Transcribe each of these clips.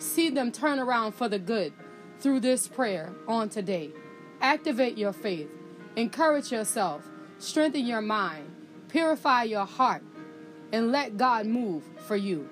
see them turn around for the good through this prayer on today. Activate your faith, encourage yourself, strengthen your mind, purify your heart, and let God move for you.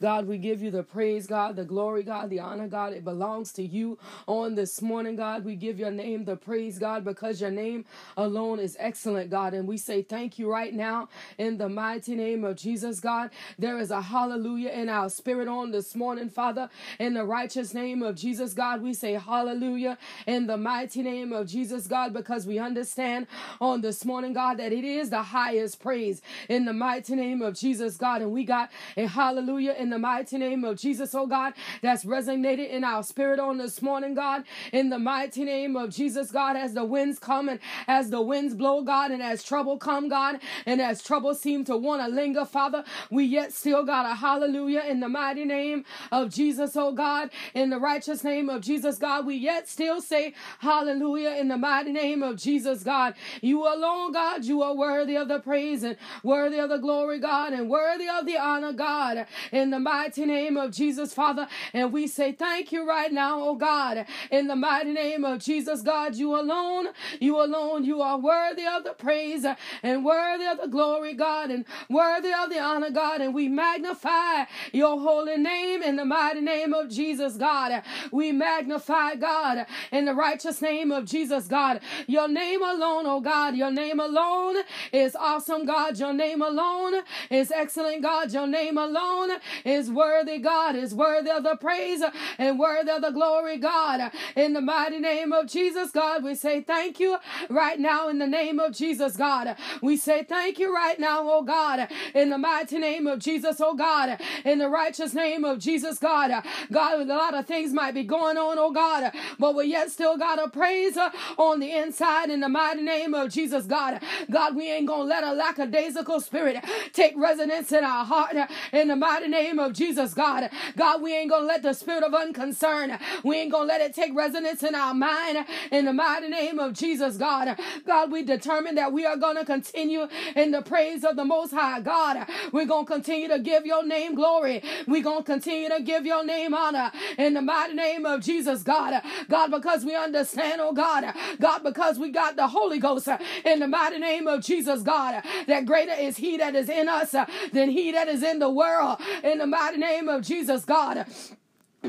God, we give you the praise, God, the glory, God, the honor, God. It belongs to you on this morning, God. We give your name the praise, God, because your name alone is excellent, God. And we say thank you right now in the mighty name of Jesus, God. There is a hallelujah in our spirit on this morning, Father. In the righteous name of Jesus, God, we say hallelujah in the mighty name of Jesus, God, because we understand on this morning, God, that it is the highest praise in the mighty name of Jesus, God. And we got a hallelujah hallelujah, in the mighty name of Jesus, oh God, that's resonated in our spirit on this morning, God, in the mighty name of Jesus, God, as the winds come and as the winds blow, God, and as trouble come, God, and as trouble seem to want to linger, Father, we yet still got a hallelujah in the mighty name of Jesus, oh God, in the righteous name of Jesus, God, we yet still say hallelujah in the mighty name of Jesus, God. You alone, God, you are worthy of the praise and worthy of the glory, God, and worthy of the honor, God in the mighty name of Jesus, Father. And we say thank you right now, oh God, in the mighty name of Jesus, God. You alone, you alone, you are worthy of the praise and worthy of the glory, God, and worthy of the honor, God. And we magnify your holy name in the mighty name of Jesus, God. We magnify, God, in the righteous name of Jesus, God. Your name alone, oh God, your name alone is awesome, God. Your name alone is excellent, God. Your name alone alone is worthy, God, is worthy of the praise and worthy of the glory, God. In the mighty name of Jesus, God, we say thank you right now in the name of Jesus, God. We say thank you right now, oh God, in the mighty name of Jesus, oh God, in the righteous name of Jesus, God. God, a lot of things might be going on, oh God, but we yet still got a praise on the inside in the mighty name of Jesus, God. God, we ain't gonna let a lackadaisical spirit take residence in our heart in the mighty name of Jesus, God. God, we ain't gonna let the spirit of unconcern, we ain't gonna let it take resonance in our mind in the mighty name of Jesus, God. God, we determine that we are gonna continue in the praise of the Most High, God. We're gonna continue to give your name glory. We're gonna continue to give your name honor in the mighty name of Jesus, God. God, because we understand, oh God, God, because we got the Holy Ghost in the mighty name of Jesus, God, that greater is He that is in us than He that is in the world in the mighty name of Jesus, God.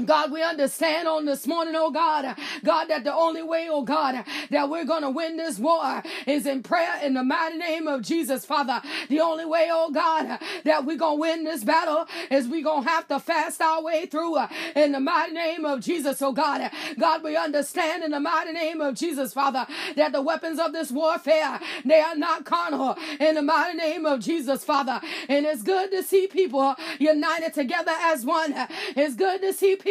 God, we understand on this morning, oh God, God, that the only way, oh God, that we're going to win this war is in prayer in the mighty name of Jesus, Father. The only way, oh God, that we're going to win this battle is we're going to have to fast our way through uh, in the mighty name of Jesus, oh God. God, we understand in the mighty name of Jesus, Father, that the weapons of this warfare, they are not carnal in the mighty name of Jesus, Father. And it's good to see people united together as one. It's good to see people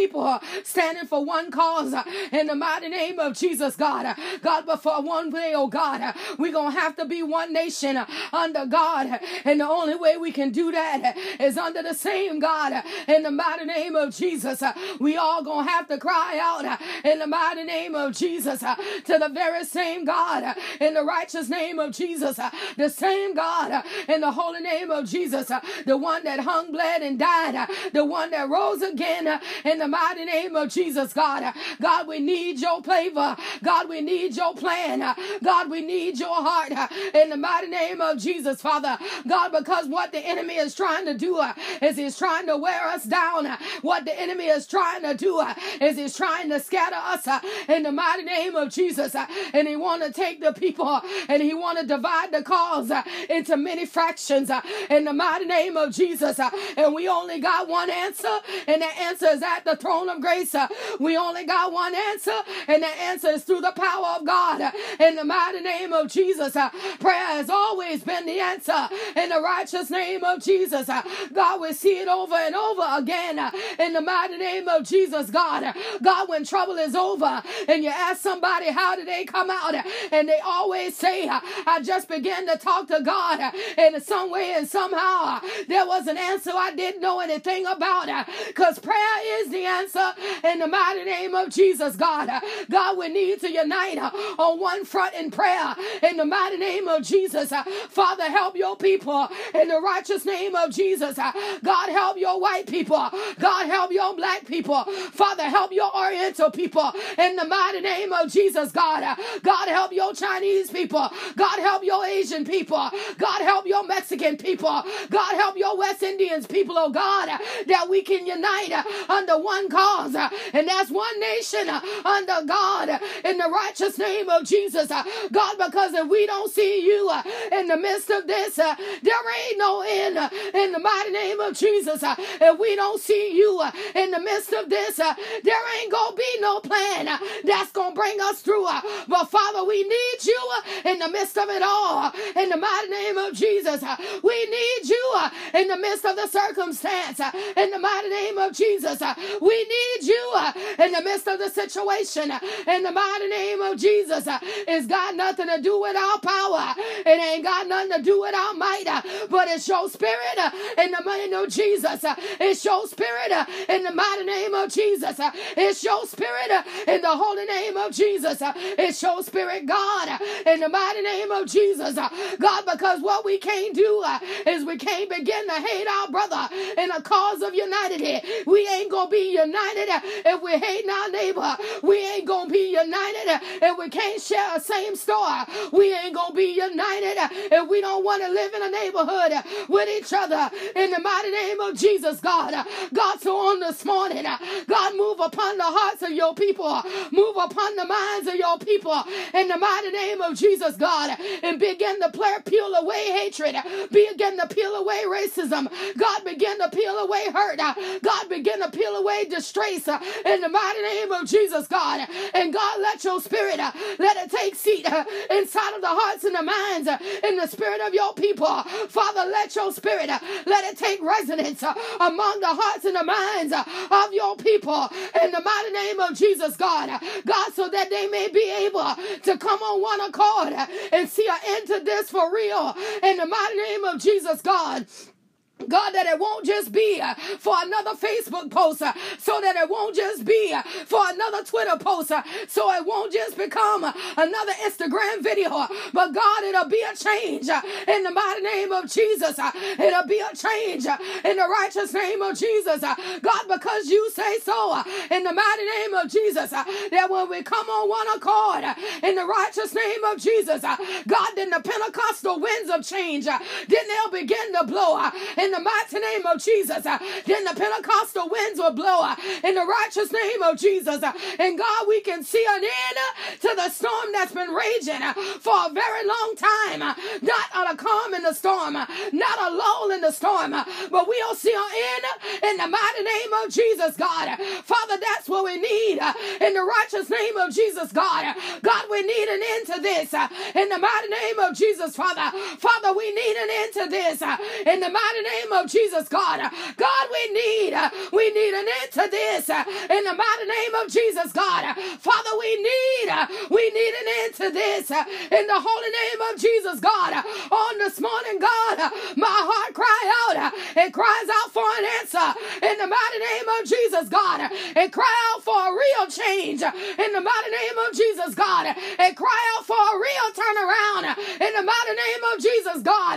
standing for one cause in the mighty name of Jesus, God. God, but for one way, oh God, we're going to have to be one nation under God. And the only way we can do that is under the same God in the mighty name of Jesus. We all going to have to cry out in the mighty name of Jesus to the very same God in the righteous name of Jesus. The same God in the holy name of Jesus. The one that hung, bled, and died. The one that rose again in the the mighty name of Jesus, God. God, we need your favor. God, we need your plan. God, we need your heart in the mighty name of Jesus, Father. God, because what the enemy is trying to do is he's trying to wear us down. What the enemy is trying to do is he's trying to scatter us in the mighty name of Jesus. And he want to take the people and he want to divide the cause into many fractions in the mighty name of Jesus. And we only got one answer, and the answer is at the the throne of grace. Uh, we only got one answer, and the answer is through the power of God. In the mighty name of Jesus, uh, prayer has always been the answer. In the righteous name of Jesus, uh, God, we see it over and over again. In the mighty name of Jesus, God. God, when trouble is over and you ask somebody how did they come out, and they always say, I just began to talk to God in some way and somehow there was an answer I didn't know anything about. Because prayer is the answer in the mighty name of Jesus, God. God, we need to unite uh, on one front in prayer in the mighty name of Jesus. Uh, Father, help your people in the righteous name of Jesus. Uh, God, help your white people. God, help your black people. Father, help your oriental people in the mighty name of Jesus, God. God, help your Chinese people. God, help your Asian people. God, help your Mexican people. God, help your West Indians people, oh God, that we can unite under one cause, uh, and that's one nation uh, under God uh, in the righteous name of Jesus. God, because if we don't see you in the midst of this, there ain't no end in the mighty name of Jesus. If we don't see you in the midst of this, there ain't gonna be no plan that's gonna bring us through. But Father, we need you in the midst of it all. In the mighty name of Jesus, we need you in the midst of the circumstance. In the mighty name of Jesus, we need you uh, in the midst of the situation. Uh, in the mighty name of Jesus, uh, it's got nothing to do with our power. It ain't got nothing to do with our might, but it's your spirit in the mighty name of Jesus. It's your spirit in the mighty name of Jesus. It's your spirit in the holy name of Jesus. It's your spirit, God, in the mighty name of Jesus. God, because what we can't do is we can't begin to hate our brother in a cause of unity. We ain't gonna be united uh, if we hate our neighbor. We ain't gonna be united uh, if we can't share a same store. We ain't gonna be united uh, if we don't want to live in a neighborhood with each other. In the mighty name of Jesus, God. God, so on this morning, God, move upon the hearts of your people, move upon the minds of your people. In the mighty name of Jesus, God, and begin to peel away hatred, begin to peel away racism. God, begin to peel away hurt. God, begin to peel away distress uh, in the mighty name of Jesus, God. And God, let your spirit, uh, let it take seat uh, inside of the hearts and the minds in the spirit of your people. Father, let your spirit, let it take resonance among the hearts and the minds of your people in the mighty name of Jesus, God. God, so that they may be able to come on one accord and see an end to this for real in the mighty name of Jesus, God. God, that it won't just be uh, for another Facebook post, uh, so that it won't just be uh, for another Twitter post, uh, so it won't just become uh, another Instagram video, uh, but God, it'll be a change in the mighty name of Jesus. It'll be a change in the righteous name of Jesus. God, because you say so in the mighty name of Jesus, that when we come on one accord in the righteous name of Jesus, God, then the Pentecostal winds of change, then they'll begin to blow in the mighty name of Jesus. Then the Pentecostal winds will blow in the righteous name of Jesus. And God, we can see an end to the storm that's been raging for a very long time. Not a calm in the storm, not a lull in the storm, but we'll see an end in the mighty name of Jesus, God. Father, that's what we need in the righteous name of Jesus, God. God, we need an end to this in the mighty name of Jesus, Father. Father, we need an end to this in the mighty name name of Jesus, God. God, we need, we need an end to this in the mighty name of Jesus, God. Father, we need, we need an end to this in the holy name of Jesus, God. On this morning, God, my heart cry out. It cries out for an answer in the mighty name of Jesus, God. It cry out for a real change in the mighty name of Jesus, God. It cry out for a real turnaround in the mighty name of Jesus, God.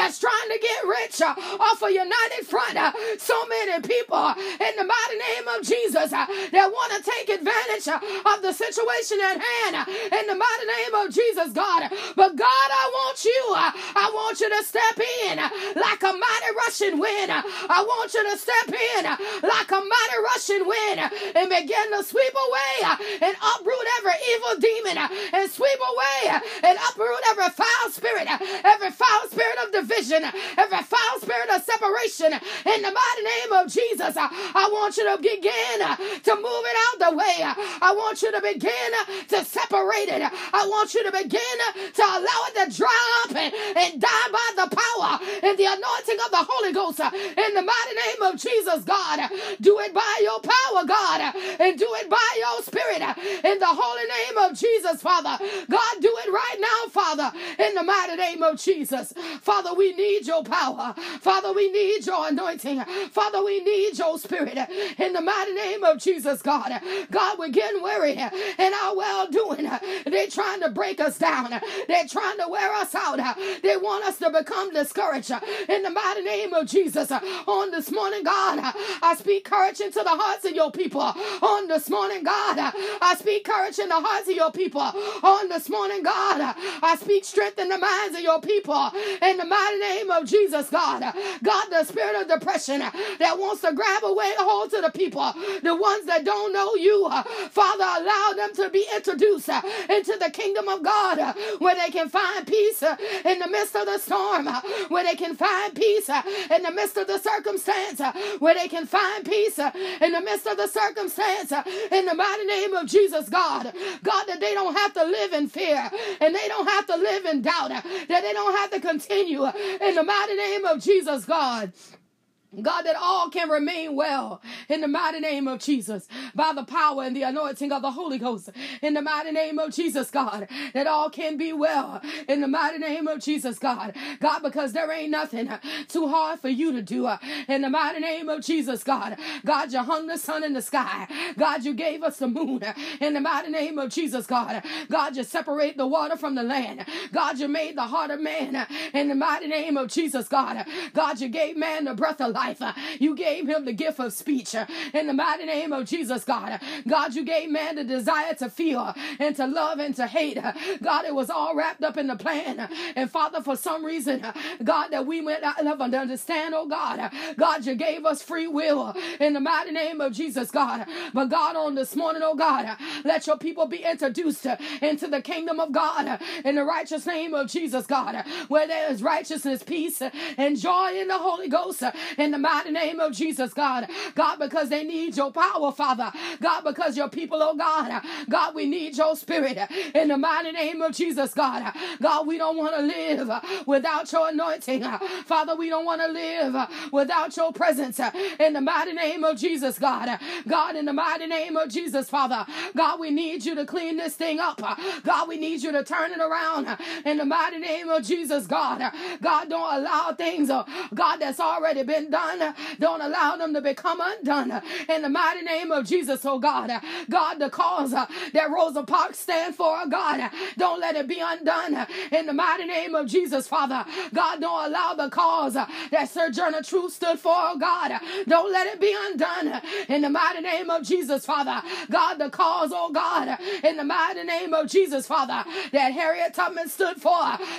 That's trying to get rich uh, off of United Front. Uh, so many people uh, in the mighty name of Jesus uh, that want to take advantage uh, of the situation at hand uh, in the mighty name of Jesus, God. But God, I want you, I want you to step in like a mighty rushing wind. I want you to step in like a mighty rushing wind and begin to sweep away and uproot every evil demon and sweep away and uproot every foul spirit, every foul spirit of division division, every foul spirit of separation in the mighty name of Jesus. I want you to begin to move it out the way. I want you to begin to separate it. I want you to begin to allow it to dry up and, and die by the power and the anointing of the Holy Ghost in the mighty name of Jesus, God. Do it by your power, God, and do it by your spirit in the holy name of Jesus, Father. God, do it right now, Father, in the mighty name of Jesus. Father, we need your power. Father, we need your anointing. Father, we need your spirit in the mighty name of Jesus, God. God, we're getting weary in our well doing. They're trying to break us down, they're trying to wear us out. They want us to become discouraged in the mighty name of Jesus. On this morning, God, I speak courage into the hearts of your people. On this morning, God, I speak courage in the hearts of your people. On this morning, God, I speak strength in the minds of your people. In the mighty name of Jesus, God. God, the spirit of depression that wants to grab away hold to the people, the ones that don't know you, Father, allow them to be introduced into the kingdom of God where they can find peace in the midst of the storm, where they can find peace in the midst of the circumstance, where they can find peace in the midst of the circumstance, in the mighty name of Jesus, God. God, that they don't have to live in fear and they don't have to live in doubt, that they don't have to continue in the mighty name of Jesus, God. God, that all can remain well in the mighty name of Jesus by the power and the anointing of the Holy Ghost. In the mighty name of Jesus, God, that all can be well in the mighty name of Jesus, God. God, because there ain't nothing too hard for you to do. Uh, in the mighty name of Jesus, God. God, you hung the sun in the sky. God, you gave us the moon. Uh, in the mighty name of Jesus, God. God, you separate the water from the land. God, you made the heart of man. Uh, in the mighty name of Jesus, God. God, you gave man the breath of life life. You gave him the gift of speech in the mighty name of Jesus, God. God, you gave man the desire to feel and to love and to hate. God, it was all wrapped up in the plan. And Father, for some reason, God, that we went out of understand, oh God, God, you gave us free will in the mighty name of Jesus, God. But God, on this morning, oh God, let your people be introduced into the kingdom of God in the righteous name of Jesus, God, where there is righteousness, peace, and joy in the Holy Ghost in the mighty name of Jesus, God. God, because they need your power, Father. God, because your people, oh God. God, we need your spirit in the mighty name of Jesus, God. God, we don't want to live without your anointing. Father, we don't want to live without your presence in the mighty name of Jesus, God. God, in the mighty name of Jesus, Father. God, we need you to clean this thing up. God, we need you to turn it around in the mighty name of Jesus, God. God, don't allow things, uh, God, that's already been done Don't allow them to become undone. In the mighty name of Jesus, oh God. God, the cause that Rosa Parks stand for, oh God, don't let it be undone. In the mighty name of Jesus, Father. God, don't allow the cause that Sojourner Truth stood for, oh God. Don't let it be undone. In the mighty name of Jesus, Father. God, the cause, oh God, in the mighty name of Jesus, Father, that Harriet Tubman stood for.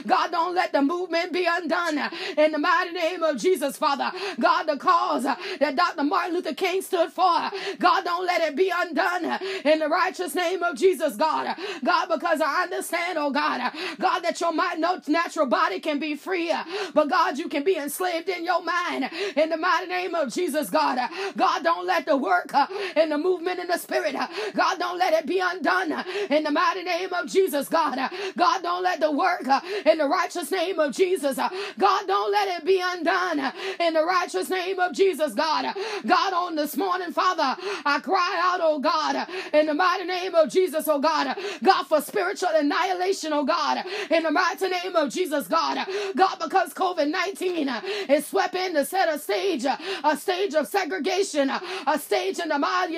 God, don't let the movement be undone. In the mighty name of Jesus, Father. God, God, the cause that Dr. Martin Luther King stood for. God, don't let it be undone in the righteous name of Jesus, God. God, because I understand, oh God, God, that your mind, no natural body can be free, but God, you can be enslaved in your mind in the mighty name of Jesus, God. God, don't let the work and the movement in the spirit, God, don't let it be undone in the mighty name of Jesus, God. God, don't let the work in the righteous name of Jesus, God, don't let it be undone in the righteous name of Jesus, God. God, on this morning, Father, I cry out, oh God, in the mighty name of Jesus, oh God. God, for spiritual annihilation, oh God, in the mighty name of Jesus, God. God, because COVID 19 is swept in to set a stage, a stage of segregation, a stage in the mighty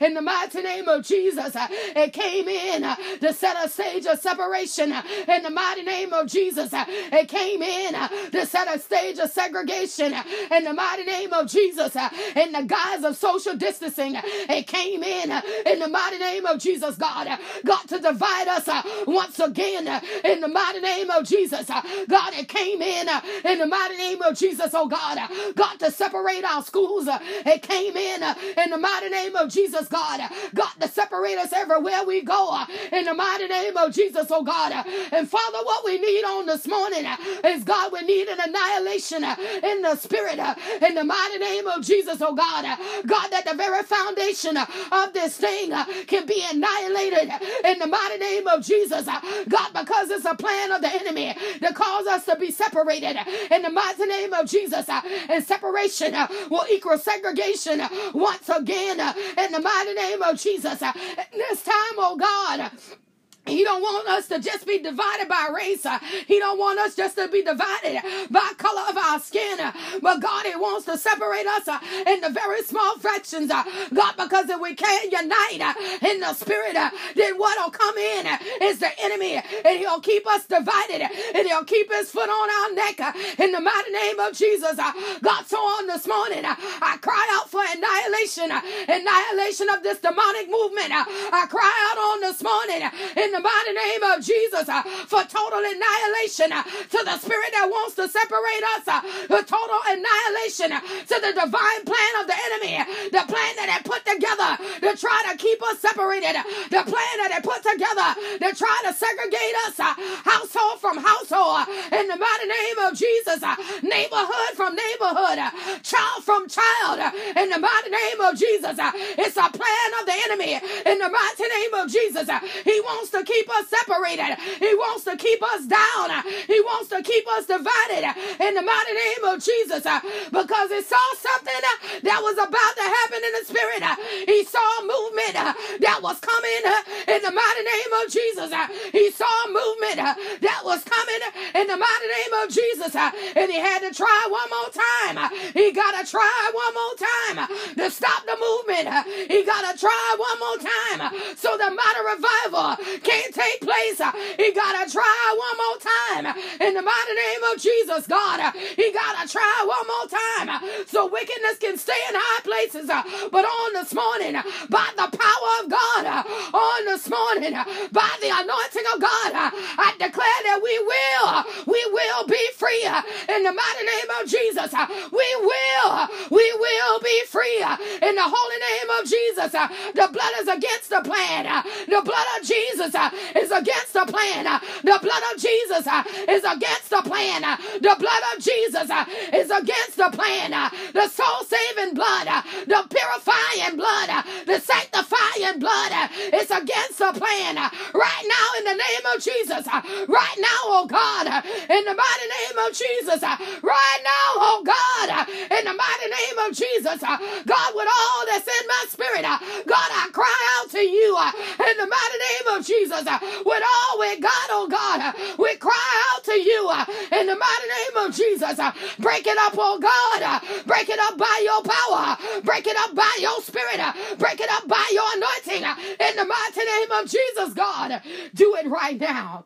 in the mighty name of Jesus. It came in to set a stage of separation in the mighty name of Jesus. It came in to set a stage of segregation segregation uh, in the mighty name of Jesus. Uh, in the guise of social distancing, uh, it came in in the mighty name of Jesus, God. God, to divide us once again in the mighty name of Jesus. God, it came in in the mighty name of Jesus, oh God. God, to separate our schools. It came in in the mighty name of Jesus, God. God, to separate us everywhere we go in the mighty name of Jesus, oh God. And Father, what we need on this morning is God, we need an annihilation in the spirit uh, in the mighty name of Jesus, oh God. Uh, God, that the very foundation uh, of this thing can be annihilated in the mighty name of Jesus. God, because it's a plan of the enemy to cause us to be separated in the mighty name of Jesus. And separation will equal segregation once again in the mighty name of Jesus. This time, oh God. He don't want us to just be divided by race. He don't want us just to be divided by color of our skin. But God, He wants to separate us in the very small fractions. God, because if we can't unite in the spirit, then what'll come in is the enemy, and he'll keep us divided, and he'll keep his foot on our neck in the mighty name of Jesus. God, so on this morning, I cry out for annihilation, annihilation of this demonic movement. I cry out on this morning in the the mighty name of Jesus uh, for total annihilation uh, to the spirit that wants to separate us, uh, the total annihilation uh, to the divine plan of the enemy, uh, the plan that they put together to try to keep us separated, uh, the plan that they put together to try to segregate us household from household in the mighty name of Jesus, neighborhood from neighborhood, child from child in the mighty name of Jesus. It's a plan of the enemy in the mighty name of Jesus. He wants to keep us separated. He wants to keep us down. He wants to keep us divided in the mighty name of Jesus because he saw something that was about to happen in the spirit. He saw a movement that was coming in the mighty name of Jesus. He saw a movement that was coming in the mighty name of Jesus. And he had to try one more time. He got to try one more time to stop the movement. He got to try one more time so the mighty revival can't take place. He got to try one more time. In the mighty name of Jesus, God, he got to try one more time so wickedness can stay in high places. But on this morning, by the power of God, on this morning, by the anointing of God, I declare that we will, we will be free in the mighty name of Jesus. We will, we will be free in the holy name of Jesus. The blood is against the plan. The blood of Jesus Uh, is against the plan. Uh, the blood of Jesus uh, is against the plan. The blood of Jesus is against the plan. The soul saving blood, the purifying blood, the sanctifying blood is against the plan. Right now, in the name of Jesus, right now, oh God, in the mighty name of Jesus, right now, oh God, in the mighty name of Jesus, God, with all that's in my spirit, God, I cry out to you in the mighty name of Jesus. Jesus, uh, with all we got, oh God, uh, we cry out to you uh, in the mighty name of Jesus. Break it up, oh God. Break it up by your power. Break it up by your spirit. Break it up by your anointing in the mighty name of Jesus, God. Do it right now.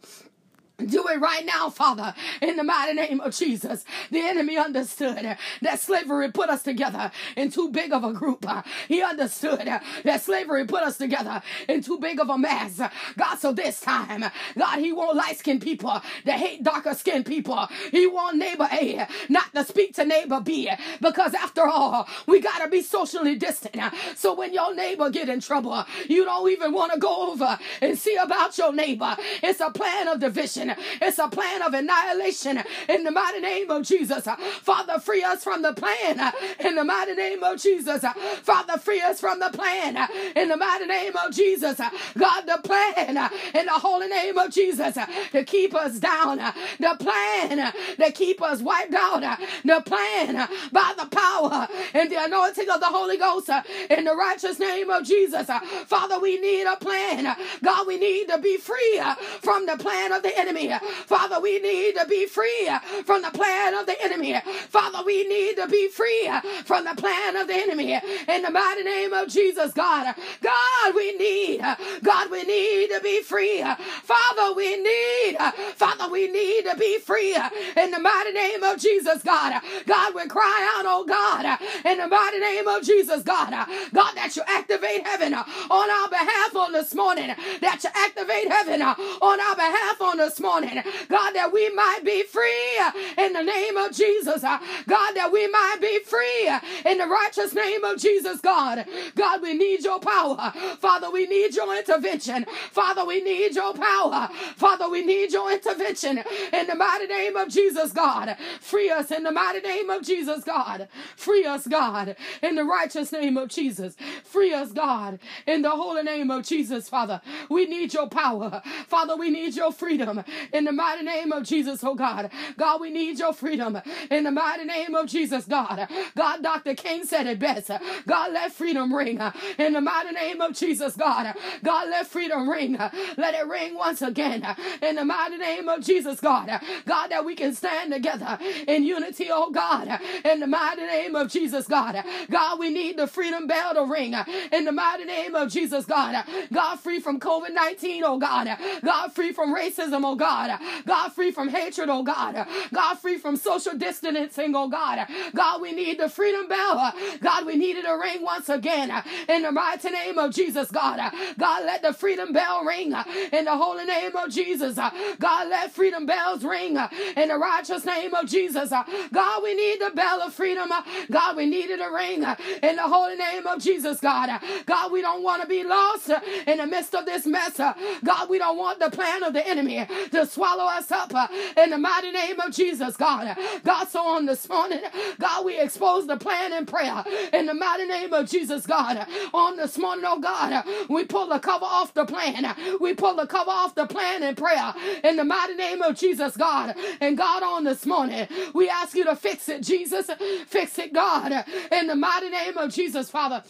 Do it right now, Father, in the mighty name of Jesus. The enemy understood that slavery put us together in too big of a group. He understood that slavery put us together in too big of a mass. God, so this time, God, He won't light skinned people that hate darker skinned people. He won't neighbor A not to speak to neighbor B because after all, we got to be socially distant. So when your neighbor get in trouble, you don't even want to go over and see about your neighbor. It's a plan of division. It's a plan of annihilation in the mighty name of Jesus. Father, free us from the plan in the mighty name of Jesus. Father, free us from the plan in the mighty name of Jesus. God, the plan in the holy name of Jesus to keep us down. The plan to keep us wiped out. The plan by the power and the anointing of the Holy Ghost in the righteous name of Jesus. Father, we need a plan. God, we need to be free from the plan of the enemy enemy. Father, we need to be free from the plan of the enemy. Father, we need to be free from the plan of the enemy. In the mighty name of Jesus, God. God, we need, God, we need to be free. Father, we need, Father, we need to be free. In the mighty name of Jesus, God. God, we cry out, oh God, in the mighty name of Jesus, God. God, that you activate heaven on our behalf on this morning. That you activate heaven on our behalf on this morning. God, that we might be free in the name of Jesus. God, that we might be free in the righteous name of Jesus, God. God, we need your power. Father, we need your intervention. Father, we need your power. Father, we need your intervention in the mighty name of Jesus, God. Free us in the mighty name of Jesus, God. Free us, God, in the righteous name of Jesus. Free us, God, in the holy name of Jesus, Father. We need your power. Father, we need your freedom in the mighty name of Jesus, oh God. God, we need your freedom in the mighty name of Jesus, God. God, Dr. King said it best. God, let freedom ring in the mighty name of Jesus, God. God, let freedom ring. Let it ring once again in the mighty name of Jesus, God. God, that we can stand together in unity, oh God, in the mighty name of Jesus, God. God, we need the freedom bell to ring in the mighty name of Jesus, God. God, free from COVID 19, oh God. God, free from racism, oh God. God, God, free from hatred, oh God. God, free from social distancing, oh God. God, we need the freedom bell. God, we need it to ring once again in the mighty name of Jesus, God. God, let the freedom bell ring in the holy name of Jesus. God, let freedom bells ring in the righteous name of Jesus. God, we need the bell of freedom. God, we need it to ring in the holy name of Jesus, God. God, we don't want to be lost in the midst of this mess. God, we don't want the plan of the enemy to swallow us up uh, in the mighty name of Jesus, God. God, so on this morning, God, we expose the plan in prayer in the mighty name of Jesus, God. On this morning, oh God, we pull the cover off the plan. We pull the cover off the plan in prayer in the mighty name of Jesus, God. And God, on this morning, we ask you to fix it, Jesus. Fix it, God, in the mighty name of Jesus, Father.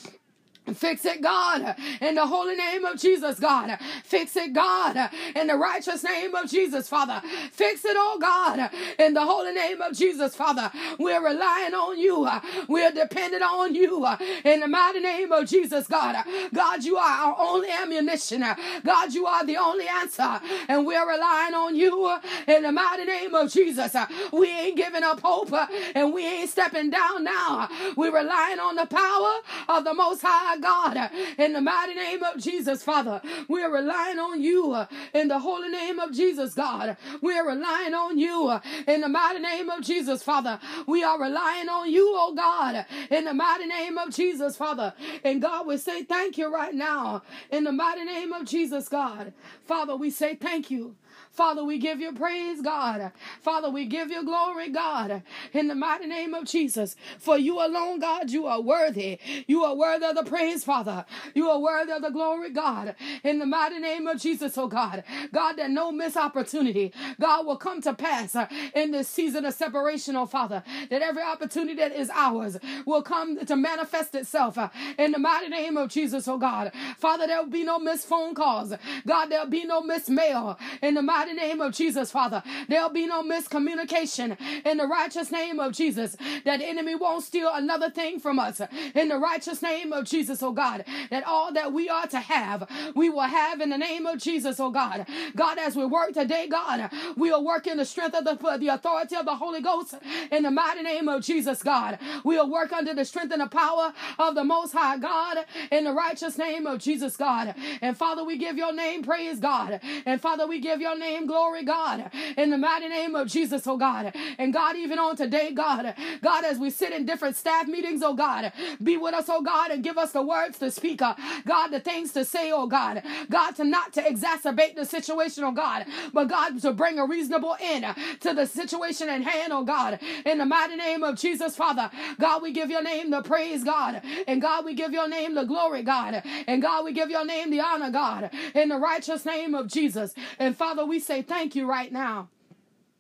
Fix it, God, in the holy name of Jesus, God. Fix it, God, in the righteous name of Jesus, Father. Fix it, oh God, in the holy name of Jesus, Father. We're relying on you. We're dependent on you in the mighty name of Jesus, God. God, you are our only ammunition. God, you are the only answer, and we're relying on you in the mighty name of Jesus. We ain't giving up hope, and we ain't stepping down now. We're relying on the power of the Most High God, in the mighty name of Jesus, Father. We're relying on you uh, in the holy name of Jesus, God. We're relying on you uh, in the mighty name of Jesus, Father. We are relying on you, oh God, in the mighty name of Jesus, Father. And God, we say thank you right now in the mighty name of Jesus, God. Father, we say thank you. Father, we give you praise, God. Father, we give you glory, God, in the mighty name of Jesus. For you alone, God, you are worthy. You are worthy of the praise, Father. You are worthy of the glory, God, in the mighty name of Jesus, oh God. God, that no missed opportunity, God, will come to pass in this season of separation, oh Father. That every opportunity that is ours will come to manifest itself in the mighty name of Jesus, oh God. Father, there will be no missed phone calls. God, there'll be no missed mail in the mighty mighty name of Jesus, Father. There'll be no miscommunication in the righteous name of Jesus. That enemy won't steal another thing from us in the righteous name of Jesus, oh God. That all that we are to have, we will have in the name of Jesus, oh God. God, as we work today, God, we'll work in the strength of the, the authority of the Holy Ghost in the mighty name of Jesus, God. We'll work under the strength and the power of the Most High God in the righteous name of Jesus, God. And Father, we give your name praise, God. And Father, we give your name name glory, God, in the mighty name of Jesus, oh God. And God, even on today, God, God, as we sit in different staff meetings, oh God, be with us, oh God, and give us the words to speak, uh, God, the things to say, oh God, God, to not to exacerbate the situation, oh God, but God, to bring a reasonable end to the situation at hand, oh God, in the mighty name of Jesus, Father. God, we give your name the praise, God, and God, we give your name the glory, God, and God, we give your name the honor, God, in the righteous name of Jesus. And Father, we say thank you right now.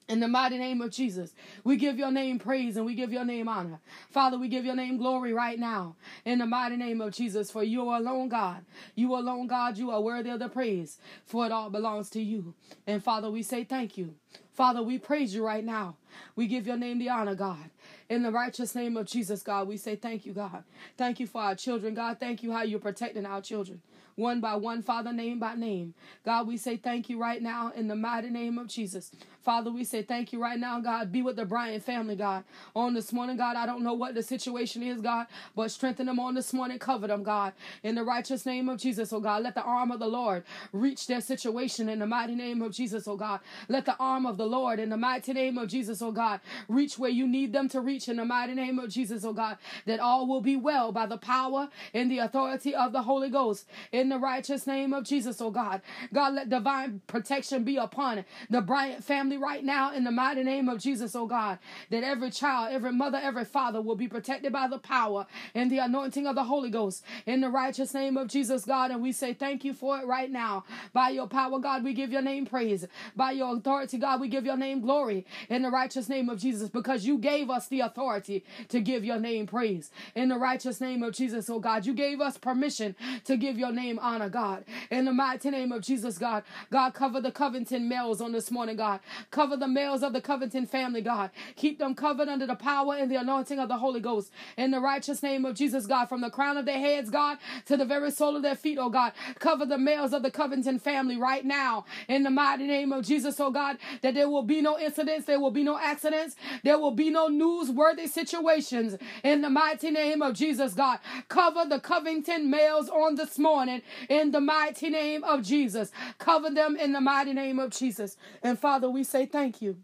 In the mighty name of Jesus, we give your name praise and we give your name honor. Father, we give your name glory right now. In the mighty name of Jesus, for you are alone God. You alone God, you are worthy of the praise, for it all belongs to you. And Father, we say thank you. Father, we praise you right now. We give your name the honor, God. In the righteous name of Jesus, God, we say thank you, God. Thank you for our children, God. Thank you how you're protecting our children one by one, Father, name by name. God, we say thank you right now in the mighty name of Jesus. Father, we say thank you right now, God. Be with the Bryant family, God. On this morning, God, I don't know what the situation is, God, but strengthen them on this morning. Cover them, God. In the righteous name of Jesus, oh God. Let the arm of the Lord reach their situation in the mighty name of Jesus, oh God. Let the arm of the Lord in the mighty name of Jesus, oh oh God, reach where you need them to reach in the mighty name of Jesus, oh God. That all will be well by the power and the authority of the Holy Ghost. In the righteous name of Jesus, oh God. God, let divine protection be upon the Bryant family right now in the mighty name of Jesus, oh God. That every child, every mother, every father will be protected by the power and the anointing of the Holy Ghost in the righteous name of Jesus, God. And we say thank you for it right now. By your power, God, we give your name praise. By your authority, God, we give your name glory in the righteous name of Jesus because you gave us the authority to give your name praise. In the righteous name of Jesus, oh God, you gave us permission to give your name name honor, God. In the mighty name of Jesus, God. God, cover the Covington males on this morning, God. Cover the males of the Covington family, God. Keep them covered under the power and the anointing of the Holy Ghost. In the righteous name of Jesus, God. From the crown of their heads, God, to the very sole of their feet, oh God. Cover the males of the Covington family right now. In the mighty name of Jesus, oh God. That there will be no incidents, there will be no accidents, there will be no newsworthy situations. In the mighty name of Jesus, God. Cover the Covington males on this morning in the mighty name of Jesus. Cover them in the mighty name of Jesus. And Father, we say thank you.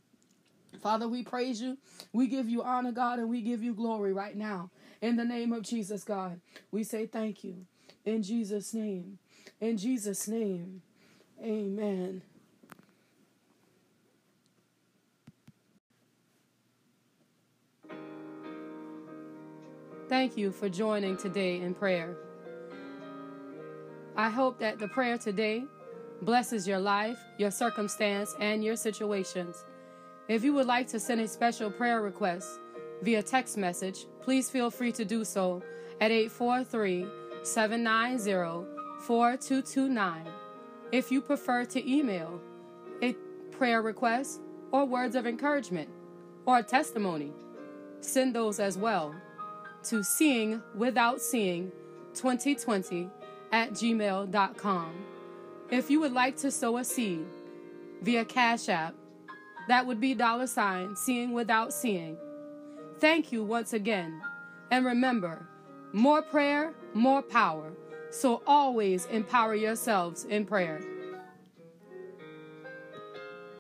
Father, we praise you. We give you honor, God, and we give you glory right now. In the name of Jesus, God, we say thank you. In Jesus' name. In Jesus' name. Amen. Thank you for joining today in prayer. I hope that the prayer today blesses your life, your circumstance, and your situations. If you would like to send a special prayer request via text message, please feel free to do so at 843 790 4229. If you prefer to email a prayer request or words of encouragement or a testimony, send those as well to seeing without seeing 2020 at gmail.com. If you would like to sow a seed via Cash App, that would be dollar sign seeing without seeing. Thank you once again. And remember, more prayer, more power. So always empower yourselves in prayer.